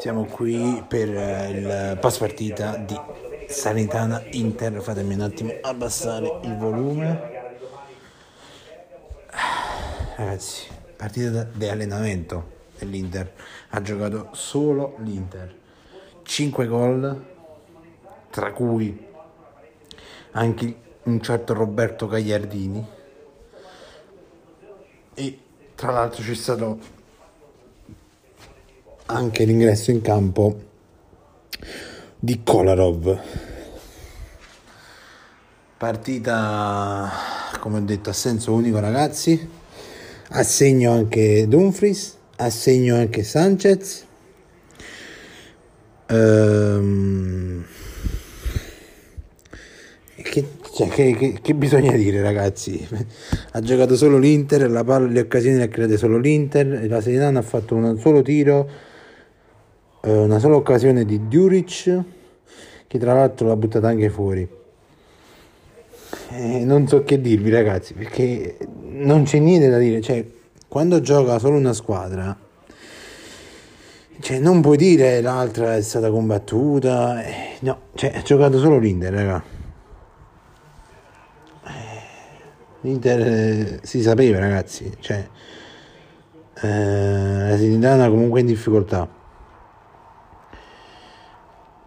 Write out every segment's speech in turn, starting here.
Siamo qui per eh, il post partita di Sanitana Inter. Fatemi un attimo abbassare il volume. Ragazzi, partita di allenamento dell'Inter. Ha giocato solo l'Inter. 5 gol, tra cui anche un certo Roberto Gagliardini. E tra l'altro c'è stato anche l'ingresso in campo di Kolarov. Partita, come ho detto, a senso unico, ragazzi. Assegno anche Dumfries, assegno anche Sanchez. Ehm, Che, cioè, che- che- che bisogna dire, ragazzi? Ha giocato solo l'Inter, la palla, le occasioni le ha create solo l'Inter. La Serenana ha fatto un solo tiro, eh, una sola occasione di Duric, che tra l'altro l'ha buttata anche fuori. Eh, non so che dirvi, ragazzi, perché non c'è niente da dire. Cioè, quando gioca solo una squadra, cioè, non puoi dire l'altra è stata combattuta. eh, no, cioè, ha giocato solo l'Inter, raga. L'Inter eh, si sapeva, ragazzi. Cioè, eh, la Salernitana comunque in difficoltà.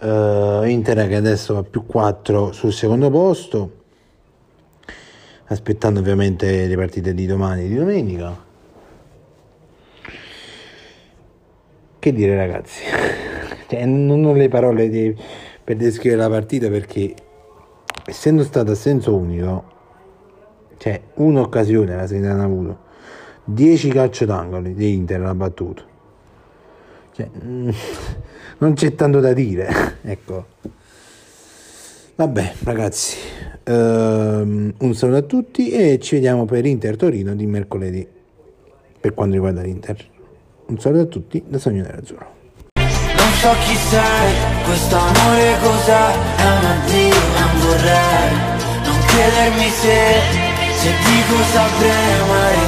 Eh, Inter che adesso va più 4 sul secondo posto. Aspettando ovviamente le partite di domani e di domenica. Che dire, ragazzi? Cioè, non ho le parole di- per descrivere la partita perché essendo stata a senso unico cioè un'occasione la Salernitana ha avuto 10 calcio d'angolo di Inter l'ha battuto cioè, mm, non c'è tanto da dire ecco. Vabbè ragazzi ehm, un saluto a tutti e ci vediamo per Inter Torino di mercoledì per quanto riguarda l'Inter. Un saluto a tutti da Sogno Nerazzurro. Non so chi sei, questo amore cos'è, è un addio, un vorrei, non chiedermi se, se dico saprei amare